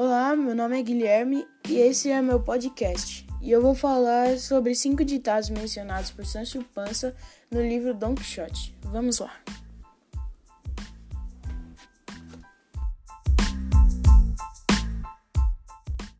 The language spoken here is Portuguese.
Olá, meu nome é Guilherme e esse é meu podcast. E eu vou falar sobre cinco ditados mencionados por Sancho Panza no livro Don Quixote. Vamos lá.